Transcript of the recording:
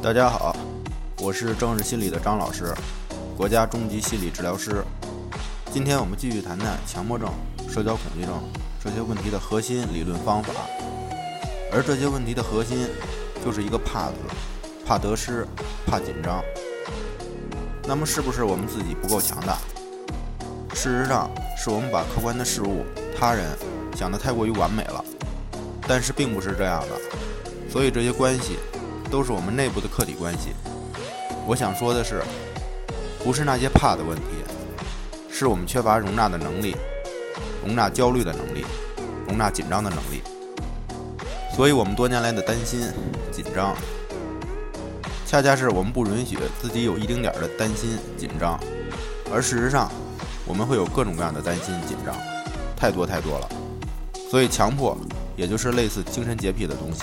大家好，我是正视心理的张老师，国家中级心理治疗师。今天我们继续谈谈强迫症、社交恐惧症这些问题的核心理论方法。而这些问题的核心就是一个“怕”字，怕得失，怕紧张。那么，是不是我们自己不够强大？事实上，是我们把客观的事物、他人想得太过于完美了。但是，并不是这样的。所以，这些关系都是我们内部的客体关系。我想说的是，不是那些怕的问题，是我们缺乏容纳的能力，容纳焦虑的能力，容纳紧张的能力。所以我们多年来的担心、紧张，恰恰是我们不允许自己有一丁点儿的担心、紧张。而事实上，我们会有各种各样的担心、紧张，太多太多了。所以强迫，也就是类似精神洁癖的东西。